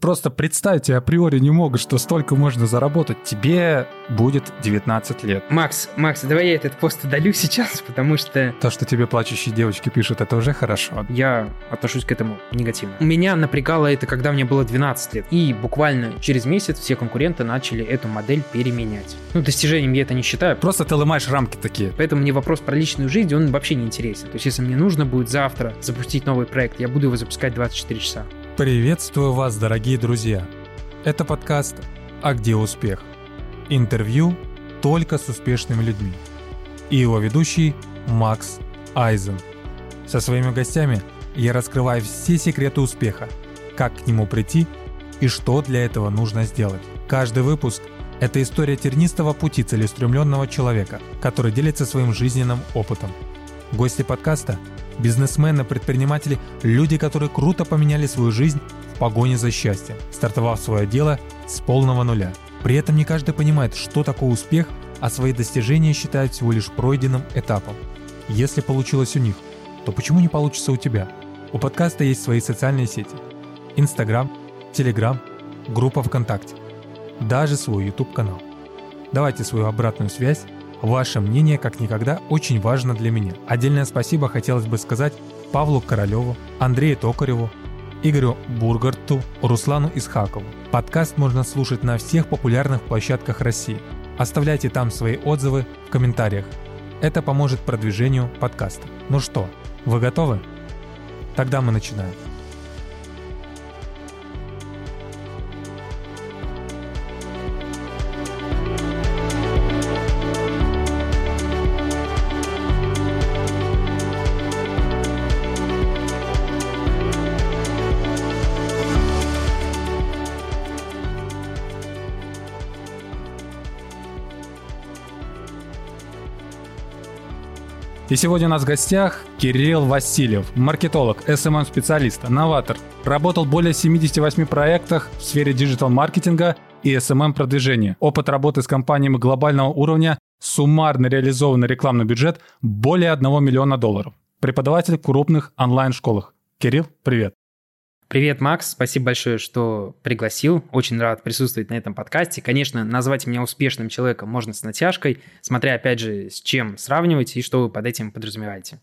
Просто представьте априори не могут, что столько можно заработать. Тебе будет 19 лет. Макс, Макс, давай я этот пост удалю сейчас, потому что... То, что тебе плачущие девочки пишут, это уже хорошо. Я отношусь к этому негативно. Меня напрягало это, когда мне было 12 лет. И буквально через месяц все конкуренты начали эту модель переменять. Ну, достижением я это не считаю. Просто ты ломаешь рамки такие. Поэтому мне вопрос про личную жизнь, он вообще не интересен. То есть, если мне нужно будет завтра запустить новый проект, я буду его запускать 24 часа. Приветствую вас, дорогие друзья! Это подкаст «А где успех?» Интервью только с успешными людьми. И его ведущий Макс Айзен. Со своими гостями я раскрываю все секреты успеха, как к нему прийти и что для этого нужно сделать. Каждый выпуск – это история тернистого пути целеустремленного человека, который делится своим жизненным опытом. Гости подкаста – Бизнесмены, предприниматели – люди, которые круто поменяли свою жизнь в погоне за счастьем, стартовав свое дело с полного нуля. При этом не каждый понимает, что такое успех, а свои достижения считают всего лишь пройденным этапом. Если получилось у них, то почему не получится у тебя? У подкаста есть свои социальные сети. Инстаграм, Телеграм, группа ВКонтакте. Даже свой YouTube-канал. Давайте свою обратную связь Ваше мнение, как никогда, очень важно для меня. Отдельное спасибо хотелось бы сказать Павлу Королеву, Андрею Токареву, Игорю Бургарту, Руслану Исхакову. Подкаст можно слушать на всех популярных площадках России. Оставляйте там свои отзывы в комментариях. Это поможет продвижению подкаста. Ну что, вы готовы? Тогда мы начинаем. И сегодня у нас в гостях Кирилл Васильев, маркетолог, SMM-специалист, новатор. Работал в более 78 проектах в сфере диджитал-маркетинга и SMM-продвижения. Опыт работы с компаниями глобального уровня, суммарно реализованный рекламный бюджет более 1 миллиона долларов. Преподаватель в крупных онлайн-школах. Кирилл, привет. Привет, Макс. Спасибо большое, что пригласил. Очень рад присутствовать на этом подкасте. Конечно, назвать меня успешным человеком можно с натяжкой, смотря, опять же, с чем сравнивать и что вы под этим подразумеваете.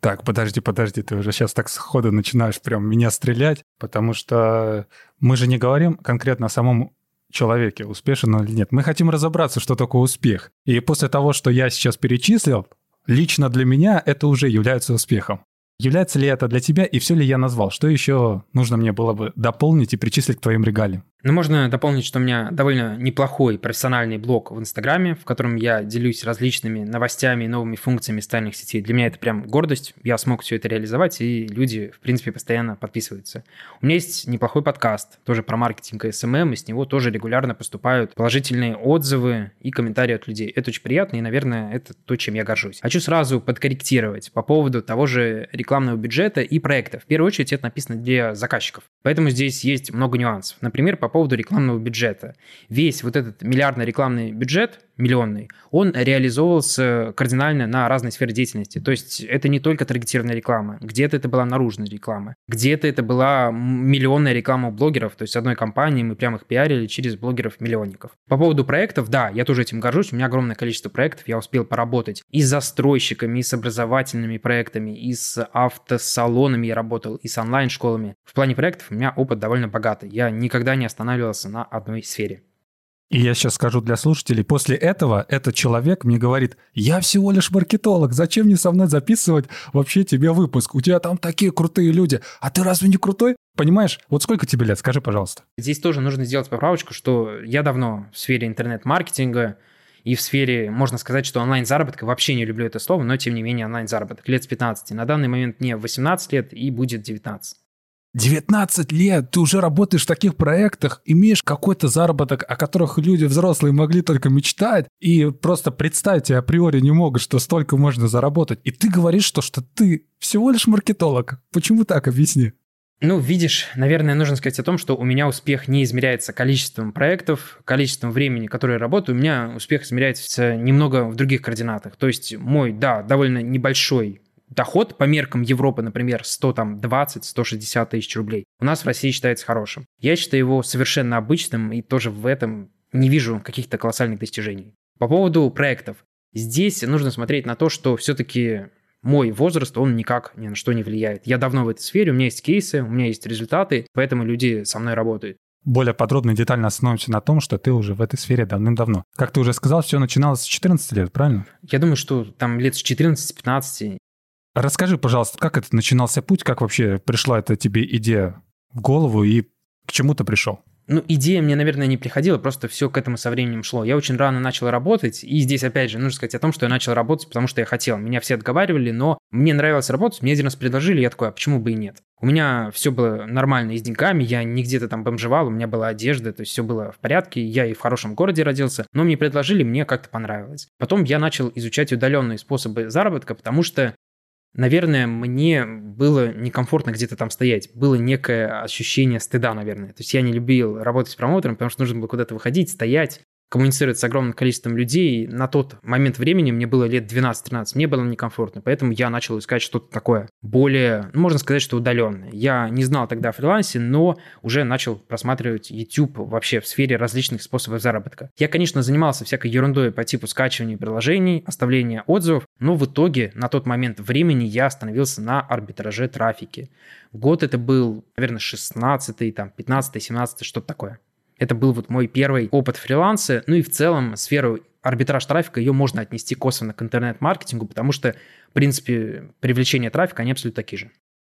Так, подожди, подожди, ты уже сейчас так сходу начинаешь прям меня стрелять, потому что мы же не говорим конкретно о самом человеке, успешен он или нет. Мы хотим разобраться, что такое успех. И после того, что я сейчас перечислил, лично для меня это уже является успехом. Является ли это для тебя и все ли я назвал? Что еще нужно мне было бы дополнить и причислить к твоим регалиям? Ну, можно дополнить, что у меня довольно неплохой профессиональный блог в Инстаграме, в котором я делюсь различными новостями и новыми функциями социальных сетей. Для меня это прям гордость. Я смог все это реализовать, и люди, в принципе, постоянно подписываются. У меня есть неплохой подкаст, тоже про маркетинг и SMM, и с него тоже регулярно поступают положительные отзывы и комментарии от людей. Это очень приятно, и, наверное, это то, чем я горжусь. Хочу сразу подкорректировать по поводу того же рекламного бюджета и проекта. В первую очередь, это написано для заказчиков. Поэтому здесь есть много нюансов. Например, по поводу рекламного бюджета. Весь вот этот миллиардный рекламный бюджет, миллионный, он реализовывался кардинально на разные сферы деятельности. То есть это не только таргетированная реклама. Где-то это была наружная реклама. Где-то это была миллионная реклама у блогеров. То есть одной компании мы прямо их пиарили через блогеров-миллионников. По поводу проектов, да, я тоже этим горжусь. У меня огромное количество проектов. Я успел поработать и с застройщиками, и с образовательными проектами, и с автосалонами я работал, и с онлайн-школами. В плане проектов у меня опыт довольно богатый. Я никогда не останавливался на одной сфере. И я сейчас скажу для слушателей, после этого этот человек мне говорит, я всего лишь маркетолог, зачем мне со мной записывать вообще тебе выпуск? У тебя там такие крутые люди, а ты разве не крутой? Понимаешь? Вот сколько тебе лет? Скажи, пожалуйста. Здесь тоже нужно сделать поправочку, что я давно в сфере интернет-маркетинга, и в сфере, можно сказать, что онлайн-заработка, вообще не люблю это слово, но тем не менее онлайн-заработок лет с 15. На данный момент мне 18 лет и будет 19. 19 лет, ты уже работаешь в таких проектах, имеешь какой-то заработок, о которых люди взрослые могли только мечтать, и просто представить априори не могут, что столько можно заработать. И ты говоришь, что, что ты всего лишь маркетолог. Почему так? Объясни. Ну, видишь, наверное, нужно сказать о том, что у меня успех не измеряется количеством проектов, количеством времени, которое я работаю. У меня успех измеряется немного в других координатах. То есть мой, да, довольно небольшой доход по меркам Европы, например, 120-160 тысяч рублей, у нас в России считается хорошим. Я считаю его совершенно обычным и тоже в этом не вижу каких-то колоссальных достижений. По поводу проектов. Здесь нужно смотреть на то, что все-таки мой возраст, он никак ни на что не влияет. Я давно в этой сфере, у меня есть кейсы, у меня есть результаты, поэтому люди со мной работают. Более подробно и детально остановимся на том, что ты уже в этой сфере давным-давно. Как ты уже сказал, все начиналось с 14 лет, правильно? Я думаю, что там лет с 14-15. Расскажи, пожалуйста, как это начинался путь, как вообще пришла эта тебе идея в голову и к чему ты пришел? Ну, идея мне, наверное, не приходила, просто все к этому со временем шло. Я очень рано начал работать, и здесь, опять же, нужно сказать о том, что я начал работать, потому что я хотел. Меня все отговаривали, но мне нравилось работать, мне один раз предложили, я такой, а почему бы и нет? У меня все было нормально и с деньгами, я не где-то там бомжевал, у меня была одежда, то есть все было в порядке, я и в хорошем городе родился, но мне предложили, мне как-то понравилось. Потом я начал изучать удаленные способы заработка, потому что наверное, мне было некомфортно где-то там стоять. Было некое ощущение стыда, наверное. То есть я не любил работать с промоутером, потому что нужно было куда-то выходить, стоять, коммуницировать с огромным количеством людей. На тот момент времени, мне было лет 12-13, мне было некомфортно, поэтому я начал искать что-то такое более, ну, можно сказать, что удаленное. Я не знал тогда о фрилансе, но уже начал просматривать YouTube вообще в сфере различных способов заработка. Я, конечно, занимался всякой ерундой по типу скачивания приложений, оставления отзывов, но в итоге на тот момент времени я остановился на арбитраже трафики. Год это был, наверное, 16 там, 15 17 что-то такое. Это был вот мой первый опыт фриланса. Ну и в целом сферу арбитраж трафика, ее можно отнести косвенно к интернет-маркетингу, потому что, в принципе, привлечение трафика, они абсолютно такие же.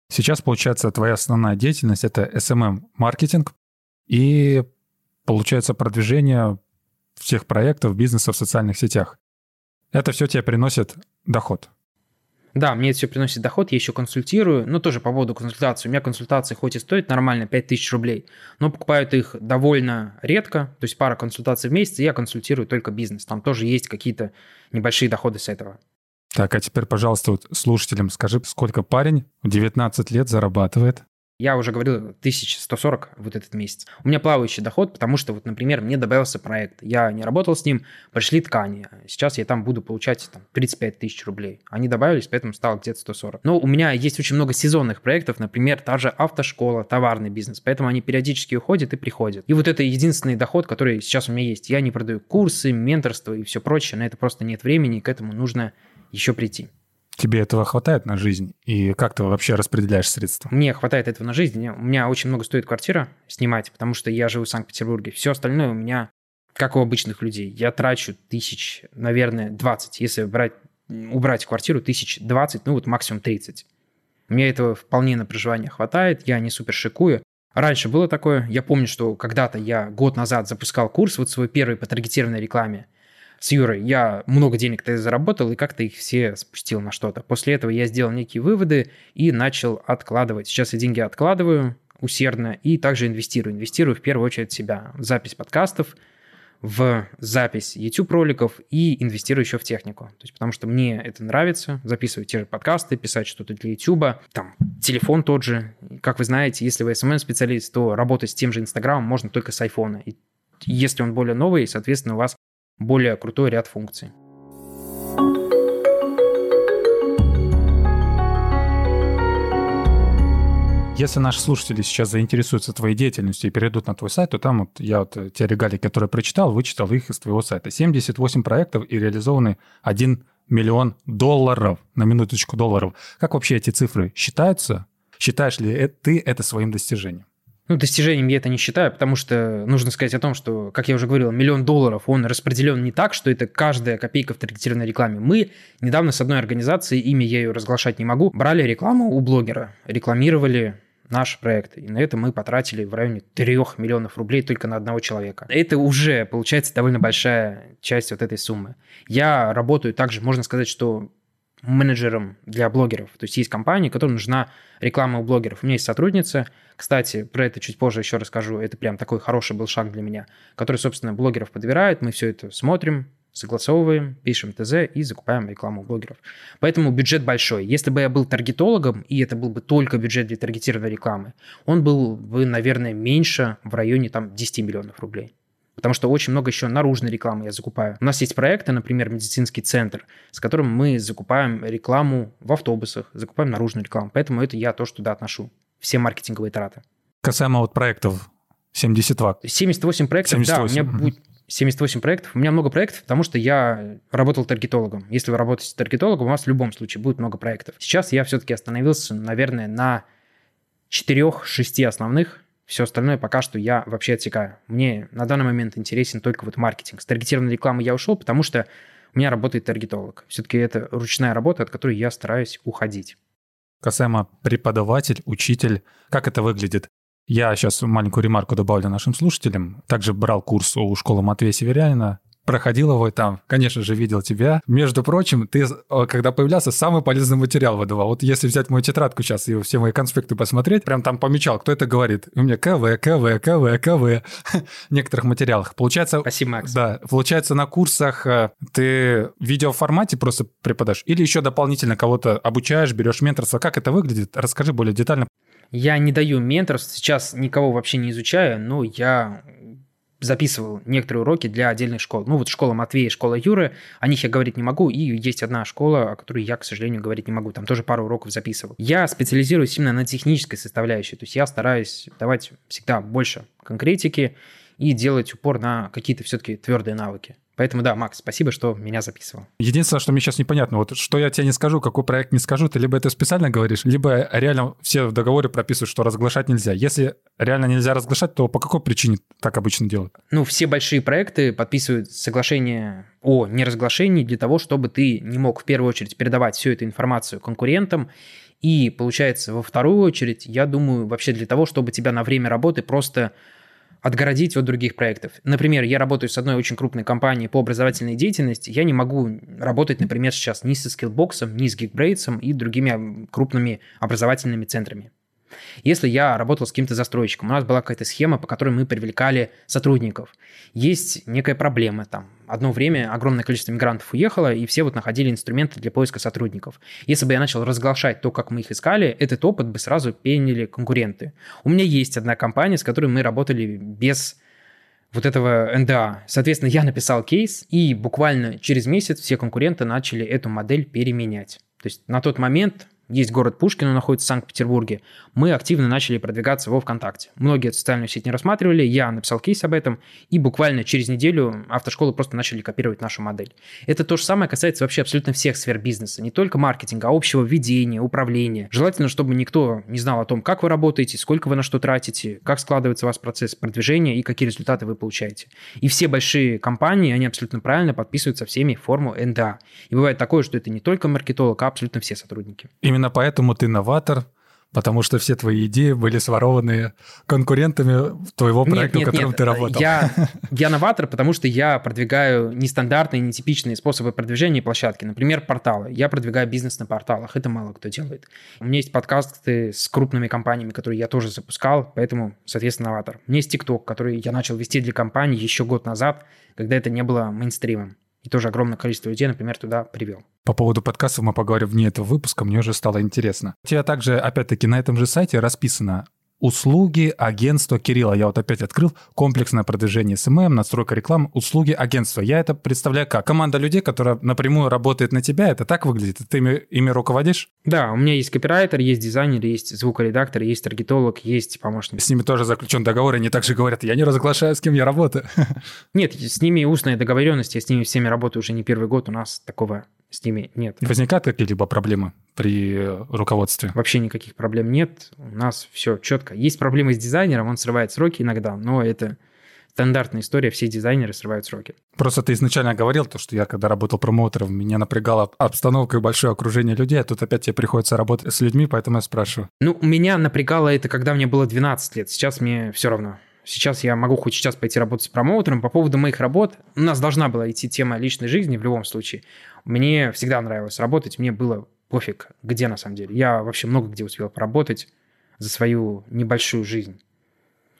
Сейчас, получается, твоя основная деятельность — это SMM-маркетинг и, получается, продвижение всех проектов, бизнеса в социальных сетях. Это все тебе приносит доход. Да, мне это все приносит доход, я еще консультирую, но тоже по поводу консультации. У меня консультации хоть и стоят нормально 5000 рублей, но покупают их довольно редко, то есть пара консультаций в месяц, и я консультирую только бизнес. Там тоже есть какие-то небольшие доходы с этого. Так, а теперь, пожалуйста, вот слушателям скажи, сколько парень в 19 лет зарабатывает? Я уже говорил, 1140 вот этот месяц. У меня плавающий доход, потому что, вот, например, мне добавился проект. Я не работал с ним, пришли ткани. Сейчас я там буду получать там, 35 тысяч рублей. Они добавились, поэтому стало где-то 140. Но у меня есть очень много сезонных проектов, например, та же автошкола, товарный бизнес. Поэтому они периодически уходят и приходят. И вот это единственный доход, который сейчас у меня есть. Я не продаю курсы, менторство и все прочее. На это просто нет времени, и к этому нужно еще прийти. Тебе этого хватает на жизнь? И как ты вообще распределяешь средства? Мне хватает этого на жизнь. У меня очень много стоит квартира снимать, потому что я живу в Санкт-Петербурге. Все остальное у меня, как у обычных людей. Я трачу тысяч, наверное, 20. Если брать, убрать квартиру, тысяч 20, ну вот максимум 30. Мне этого вполне на проживание хватает. Я не супер шикую. Раньше было такое. Я помню, что когда-то я год назад запускал курс, вот свой первый по таргетированной рекламе с Юрой я много денег-то заработал и как-то их все спустил на что-то. После этого я сделал некие выводы и начал откладывать. Сейчас я деньги откладываю усердно и также инвестирую. Инвестирую в первую очередь в себя. В запись подкастов, в запись YouTube-роликов и инвестирую еще в технику. То есть потому что мне это нравится, записывать те же подкасты, писать что-то для YouTube, там телефон тот же. Как вы знаете, если вы SMM-специалист, то работать с тем же Инстаграмом можно только с айфона. И если он более новый, соответственно, у вас более крутой ряд функций. Если наши слушатели сейчас заинтересуются твоей деятельностью и перейдут на твой сайт, то там вот я вот те регалии, которые прочитал, вычитал их из твоего сайта. 78 проектов и реализованы 1 миллион долларов, на минуточку долларов. Как вообще эти цифры считаются? Считаешь ли ты это своим достижением? Ну, достижением я это не считаю, потому что нужно сказать о том, что, как я уже говорил, миллион долларов, он распределен не так, что это каждая копейка в таргетированной рекламе. Мы недавно с одной организацией, имя я ее разглашать не могу, брали рекламу у блогера, рекламировали наш проект. И на это мы потратили в районе 3 миллионов рублей только на одного человека. Это уже, получается, довольно большая часть вот этой суммы. Я работаю также, можно сказать, что менеджером для блогеров. То есть есть компания, которой нужна реклама у блогеров. У меня есть сотрудница, кстати, про это чуть позже еще расскажу, это прям такой хороший был шаг для меня, который, собственно, блогеров подбирает, мы все это смотрим, согласовываем, пишем ТЗ и закупаем рекламу у блогеров. Поэтому бюджет большой. Если бы я был таргетологом, и это был бы только бюджет для таргетированной рекламы, он был бы, наверное, меньше в районе там 10 миллионов рублей. Потому что очень много еще наружной рекламы я закупаю. У нас есть проекты, например, медицинский центр, с которым мы закупаем рекламу в автобусах, закупаем наружную рекламу. Поэтому это я тоже туда отношу. Все маркетинговые траты. Касаемо вот проектов 72. 78 проектов, 78. да, у меня будет 78 проектов. У меня много проектов, потому что я работал таргетологом. Если вы работаете таргетологом, у вас в любом случае будет много проектов. Сейчас я все-таки остановился, наверное, на 4-6 основных. Все остальное пока что я вообще отсекаю. Мне на данный момент интересен только вот маркетинг. С таргетированной рекламы я ушел, потому что у меня работает таргетолог. Все-таки это ручная работа, от которой я стараюсь уходить. Касаемо преподаватель, учитель, как это выглядит? Я сейчас маленькую ремарку добавлю нашим слушателям. Также брал курс у школы Матвея Северянина проходил его там, конечно же, видел тебя. Между прочим, ты, когда появлялся, самый полезный материал выдавал. Вот если взять мою тетрадку сейчас и все мои конспекты посмотреть, прям там помечал, кто это говорит. у меня КВ, КВ, КВ, КВ. В некоторых материалах. Получается... Спасибо, Макс. Да, получается, на курсах э, ты в видеоформате просто преподаешь или еще дополнительно кого-то обучаешь, берешь менторство. Как это выглядит? Расскажи более детально. Я не даю менторств, сейчас никого вообще не изучаю, но я записывал некоторые уроки для отдельных школ. Ну вот школа Матвея, школа Юры, о них я говорить не могу, и есть одна школа, о которой я, к сожалению, говорить не могу. Там тоже пару уроков записывал. Я специализируюсь именно на технической составляющей, то есть я стараюсь давать всегда больше конкретики и делать упор на какие-то все-таки твердые навыки. Поэтому да, Макс, спасибо, что меня записывал. Единственное, что мне сейчас непонятно, вот что я тебе не скажу, какой проект не скажу, ты либо это специально говоришь, либо реально все в договоре прописывают, что разглашать нельзя. Если реально нельзя разглашать, то по какой причине так обычно делают? Ну, все большие проекты подписывают соглашение о неразглашении для того, чтобы ты не мог в первую очередь передавать всю эту информацию конкурентам, и получается, во вторую очередь, я думаю, вообще для того, чтобы тебя на время работы просто отгородить от других проектов. Например, я работаю с одной очень крупной компанией по образовательной деятельности, я не могу работать, например, сейчас ни со Skillbox, ни с Geekbrains и другими крупными образовательными центрами. Если я работал с каким-то застройщиком, у нас была какая-то схема, по которой мы привлекали сотрудников. Есть некая проблема там. Одно время огромное количество мигрантов уехало, и все вот находили инструменты для поиска сотрудников. Если бы я начал разглашать то, как мы их искали, этот опыт бы сразу пенили конкуренты. У меня есть одна компания, с которой мы работали без вот этого НДА. Соответственно, я написал кейс, и буквально через месяц все конкуренты начали эту модель переменять. То есть на тот момент есть город Пушкин, он находится в Санкт-Петербурге, мы активно начали продвигаться во ВКонтакте. Многие эту социальную сеть не рассматривали, я написал кейс об этом, и буквально через неделю автошколы просто начали копировать нашу модель. Это то же самое касается вообще абсолютно всех сфер бизнеса, не только маркетинга, а общего ведения, управления. Желательно, чтобы никто не знал о том, как вы работаете, сколько вы на что тратите, как складывается у вас процесс продвижения и какие результаты вы получаете. И все большие компании, они абсолютно правильно подписывают со всеми форму НДА. И бывает такое, что это не только маркетолог, а абсолютно все сотрудники. Именно Именно поэтому ты новатор, потому что все твои идеи были сворованы конкурентами твоего проекта, нет, нет, в котором нет. ты работал. Я, я новатор, потому что я продвигаю нестандартные, нетипичные способы продвижения площадки. Например, порталы. Я продвигаю бизнес на порталах. Это мало кто делает. У меня есть подкасты с крупными компаниями, которые я тоже запускал, поэтому, соответственно, новатор. У меня есть TikTok, который я начал вести для компании еще год назад, когда это не было мейнстримом. И тоже огромное количество людей, например, туда привел. По поводу подкастов мы поговорим вне этого выпуска, мне уже стало интересно. У тебя также, опять-таки, на этом же сайте расписано Услуги агентства Кирилла. Я вот опять открыл. Комплексное продвижение SMM, настройка рекламы, услуги агентства. Я это представляю как? Команда людей, которая напрямую работает на тебя, это так выглядит? Ты ими, ими руководишь? Да, у меня есть копирайтер, есть дизайнер, есть звукоредактор, есть таргетолог, есть помощник. С ними тоже заключен договор, и они также говорят, я не разглашаю, с кем я работаю. Нет, с ними устная договоренность, я с ними всеми работаю уже не первый год, у нас такого с ними нет. Возникают какие-либо проблемы при руководстве? Вообще никаких проблем нет. У нас все четко. Есть проблемы с дизайнером, он срывает сроки иногда, но это стандартная история, все дизайнеры срывают сроки. Просто ты изначально говорил, то, что я когда работал промоутером, меня напрягала обстановка и большое окружение людей, а тут опять тебе приходится работать с людьми, поэтому я спрашиваю. Ну, меня напрягало это, когда мне было 12 лет. Сейчас мне все равно. Сейчас я могу хоть сейчас пойти работать с промоутером. По поводу моих работ, у нас должна была идти тема личной жизни в любом случае. Мне всегда нравилось работать, мне было пофиг, где на самом деле. Я вообще много где успел поработать за свою небольшую жизнь.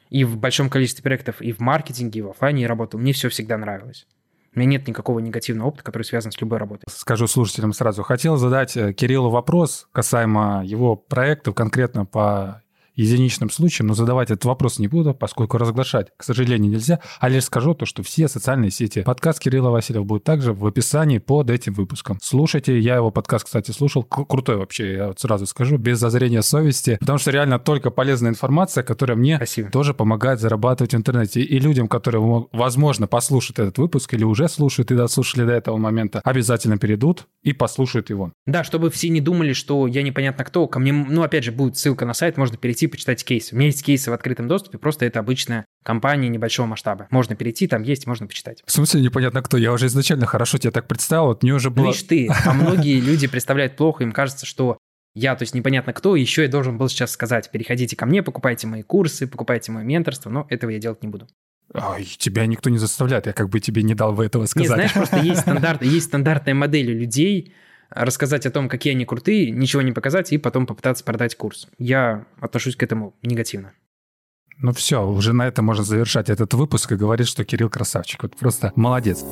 И в большом количестве проектов, и в маркетинге, и в офлайне я работал. Мне все всегда нравилось. У меня нет никакого негативного опыта, который связан с любой работой. Скажу слушателям сразу. Хотел задать э, Кириллу вопрос касаемо его проектов, конкретно по единичным случаем, но задавать этот вопрос не буду, поскольку разглашать, к сожалению, нельзя, а лишь скажу то, что все социальные сети, подкаст Кирилла Васильева будет также в описании под этим выпуском. Слушайте, я его подкаст, кстати, слушал, крутой вообще, я вот сразу скажу, без зазрения совести, потому что реально только полезная информация, которая мне Спасибо. тоже помогает зарабатывать в интернете. И людям, которые, возможно, послушают этот выпуск или уже слушают и дослушали до этого момента, обязательно перейдут и послушают его. Да, чтобы все не думали, что я непонятно кто, ко мне, ну, опять же, будет ссылка на сайт, можно перейти, почитать кейсы. У меня есть кейсы в открытом доступе, просто это обычная компания небольшого масштаба. Можно перейти, там есть, можно почитать. В смысле непонятно кто? Я уже изначально хорошо тебя так представил, вот мне уже было... Видишь ты, а многие люди представляют плохо, им кажется, что я, то есть непонятно кто, еще я должен был сейчас сказать, переходите ко мне, покупайте мои курсы, покупайте мое менторство, но этого я делать не буду. Ой, тебя никто не заставляет, я как бы тебе не дал бы этого сказать. Не, знаешь, просто есть, стандарт, есть стандартная модель людей, рассказать о том, какие они крутые, ничего не показать и потом попытаться продать курс. Я отношусь к этому негативно. Ну все, уже на этом можно завершать этот выпуск и говорить, что Кирилл красавчик. Вот просто молодец.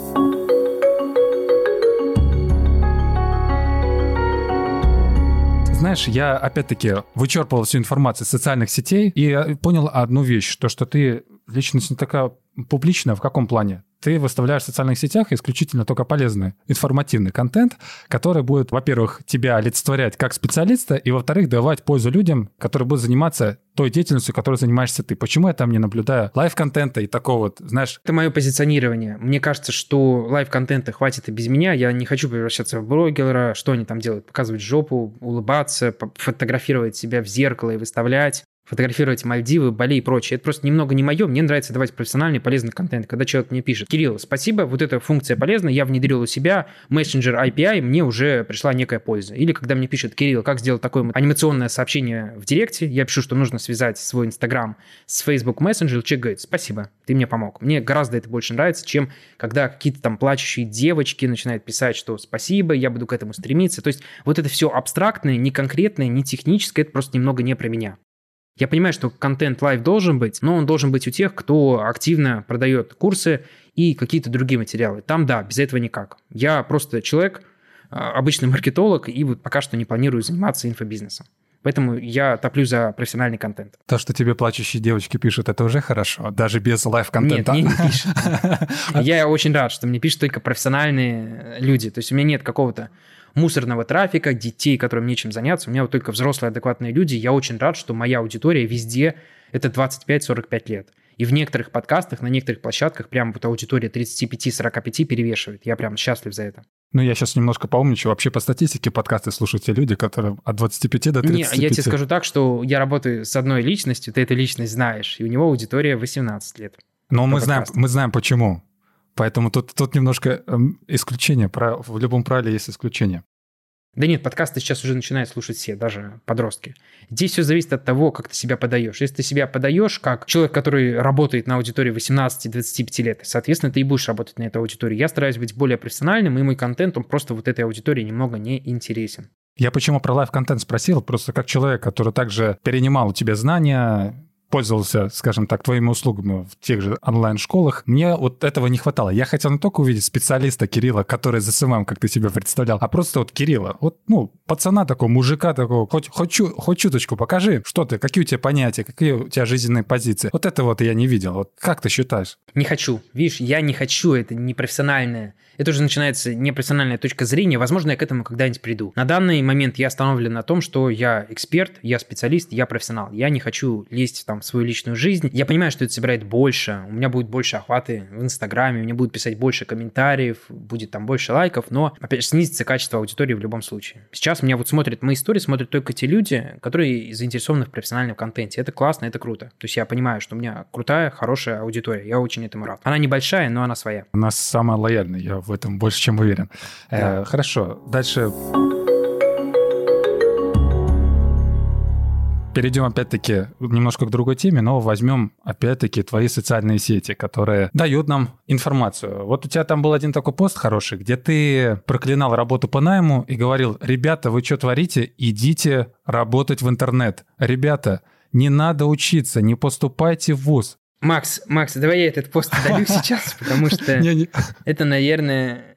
Знаешь, я опять-таки вычерпывал всю информацию из социальных сетей и понял одну вещь, то, что ты личность не такая публичная в каком плане? Ты выставляешь в социальных сетях исключительно только полезный, информативный контент, который будет, во-первых, тебя олицетворять как специалиста, и, во-вторых, давать пользу людям, которые будут заниматься той деятельностью, которой занимаешься ты. Почему я там не наблюдаю live-контента и такого вот, знаешь... Это мое позиционирование. Мне кажется, что live-контента хватит и без меня. Я не хочу превращаться в блогера. Что они там делают? Показывать жопу, улыбаться, фотографировать себя в зеркало и выставлять фотографировать Мальдивы, Бали и прочее. Это просто немного не мое. Мне нравится давать профессиональный полезный контент. Когда человек мне пишет, Кирилл, спасибо, вот эта функция полезна, я внедрил у себя, мессенджер API, мне уже пришла некая польза. Или когда мне пишет, Кирилл, как сделать такое анимационное сообщение в директе, я пишу, что нужно связать свой Инстаграм с Facebook Messenger, человек говорит, спасибо, ты мне помог. Мне гораздо это больше нравится, чем когда какие-то там плачущие девочки начинают писать, что спасибо, я буду к этому стремиться. То есть вот это все абстрактное, не конкретное, не техническое, это просто немного не про меня. Я понимаю, что контент live должен быть, но он должен быть у тех, кто активно продает курсы и какие-то другие материалы. Там, да, без этого никак. Я просто человек, а, обычный маркетолог, и вот пока что не планирую заниматься инфобизнесом. Поэтому я топлю за профессиональный контент. То, что тебе плачущие девочки пишут, это уже хорошо, даже без live-контента. Нет, мне не пишут. Я очень рад, что мне пишут только профессиональные люди. То есть у меня нет какого-то мусорного трафика, детей, которым нечем заняться. У меня вот только взрослые адекватные люди. Я очень рад, что моя аудитория везде это 25-45 лет. И в некоторых подкастах, на некоторых площадках прям вот аудитория 35-45 перевешивает. Я прям счастлив за это. Ну, я сейчас немножко поумничаю. Вообще по статистике подкасты слушают те люди, которые от 25 до 35. Не, я тебе скажу так, что я работаю с одной личностью, ты эту личность знаешь, и у него аудитория 18 лет. Но мы знаем, мы знаем почему. Поэтому тут, тут немножко эм, исключение. В любом правиле есть исключение. Да нет, подкасты сейчас уже начинают слушать все, даже подростки. Здесь все зависит от того, как ты себя подаешь. Если ты себя подаешь как человек, который работает на аудитории 18-25 лет, соответственно, ты и будешь работать на этой аудитории. Я стараюсь быть более профессиональным, и мой контент, он просто вот этой аудитории немного не интересен. Я почему про live-контент спросил? Просто как человек, который также перенимал у тебя знания, пользовался, скажем так, твоими услугами в тех же онлайн-школах, мне вот этого не хватало. Я хотел не только увидеть специалиста Кирилла, который за SMM, как ты себе представлял, а просто вот Кирилла, вот, ну, пацана такого, мужика такого, хоть, хоть, чу, хоть чуточку покажи, что ты, какие у тебя понятия, какие у тебя жизненные позиции. Вот это вот я не видел. Вот как ты считаешь? Не хочу. Видишь, я не хочу, это непрофессиональное это уже начинается непрофессиональная точка зрения. Возможно, я к этому когда-нибудь приду. На данный момент я остановлен на том, что я эксперт, я специалист, я профессионал. Я не хочу лезть там, в свою личную жизнь. Я понимаю, что это собирает больше. У меня будет больше охваты в Инстаграме, мне будут писать больше комментариев, будет там больше лайков, но, опять же, снизится качество аудитории в любом случае. Сейчас меня вот смотрят мои истории, смотрят только те люди, которые заинтересованы в профессиональном контенте. Это классно, это круто. То есть я понимаю, что у меня крутая, хорошая аудитория. Я очень этому рад. Она небольшая, но она своя. У нас самая лояльная. Я в этом больше чем уверен. Да. Э, хорошо, дальше... Перейдем опять-таки немножко к другой теме, но возьмем опять-таки твои социальные сети, которые дают нам информацию. Вот у тебя там был один такой пост хороший, где ты проклинал работу по найму и говорил, ребята, вы что творите? Идите работать в интернет. Ребята, не надо учиться, не поступайте в ВУЗ. Макс, Макс, давай я этот пост удалю сейчас, потому что это, наверное,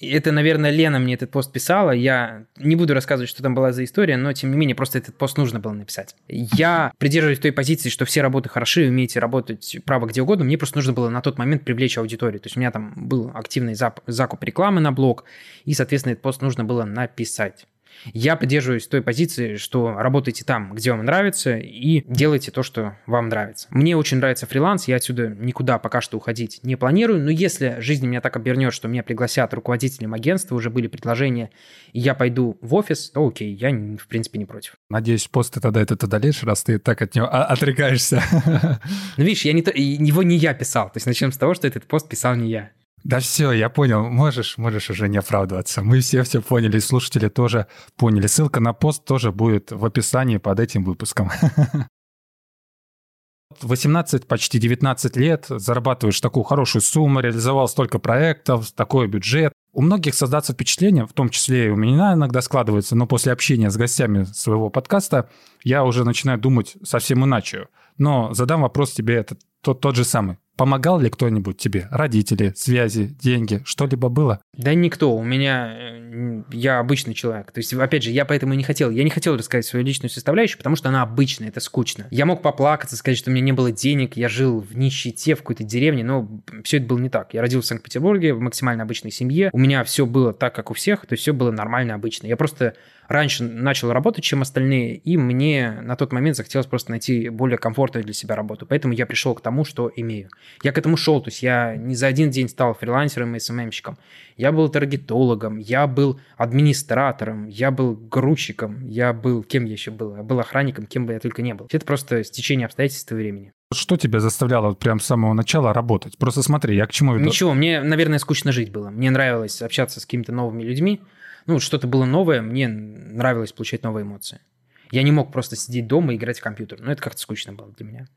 Это, наверное, Лена мне этот пост писала. Я не буду рассказывать, что там была за история, но, тем не менее, просто этот пост нужно было написать. Я придерживаюсь той позиции, что все работы хороши, умеете работать право где угодно. Мне просто нужно было на тот момент привлечь аудиторию. То есть у меня там был активный закуп рекламы на блог, и, соответственно, этот пост нужно было написать. Я придерживаюсь той позиции, что работайте там, где вам нравится, и делайте то, что вам нравится. Мне очень нравится фриланс, я отсюда никуда пока что уходить не планирую, но если жизнь меня так обернет, что меня пригласят руководителем агентства, уже были предложения, и я пойду в офис, то окей, я, в принципе, не против. Надеюсь, пост ты тогда этот удалишь, раз ты так от него отрекаешься. Ну, видишь, я не то, его не я писал. То есть начнем с того, что этот пост писал не я. Да все, я понял. Можешь, можешь уже не оправдываться. Мы все все поняли, слушатели тоже поняли. Ссылка на пост тоже будет в описании под этим выпуском. 18, почти 19 лет, зарабатываешь такую хорошую сумму, реализовал столько проектов, такой бюджет. У многих создаться впечатление, в том числе и у меня иногда складывается, но после общения с гостями своего подкаста я уже начинаю думать совсем иначе. Но задам вопрос тебе этот тот, тот же самый. Помогал ли кто-нибудь тебе? Родители, связи, деньги, что-либо было? Да никто. У меня... Э, я обычный человек. То есть, опять же, я поэтому и не хотел. Я не хотел рассказать свою личную составляющую, потому что она обычная, это скучно. Я мог поплакаться, сказать, что у меня не было денег, я жил в нищете, в какой-то деревне, но все это было не так. Я родился в Санкт-Петербурге, в максимально обычной семье. У меня все было так, как у всех, то есть все было нормально, обычно. Я просто раньше начал работать, чем остальные, и мне на тот момент захотелось просто найти более комфортную для себя работу. Поэтому я пришел к тому, что имею. Я к этому шел, то есть я не за один день стал фрилансером и СММщиком. Я был таргетологом, я был администратором, я был грузчиком, я был... Кем я еще был? Я был охранником, кем бы я только не был. Это просто стечение обстоятельств и времени. Что тебя заставляло вот прям с самого начала работать? Просто смотри, я к чему веду? Ничего, мне, наверное, скучно жить было. Мне нравилось общаться с какими-то новыми людьми, ну, что-то было новое, мне нравилось получать новые эмоции. Я не мог просто сидеть дома и играть в компьютер. Ну, это как-то скучно было для меня.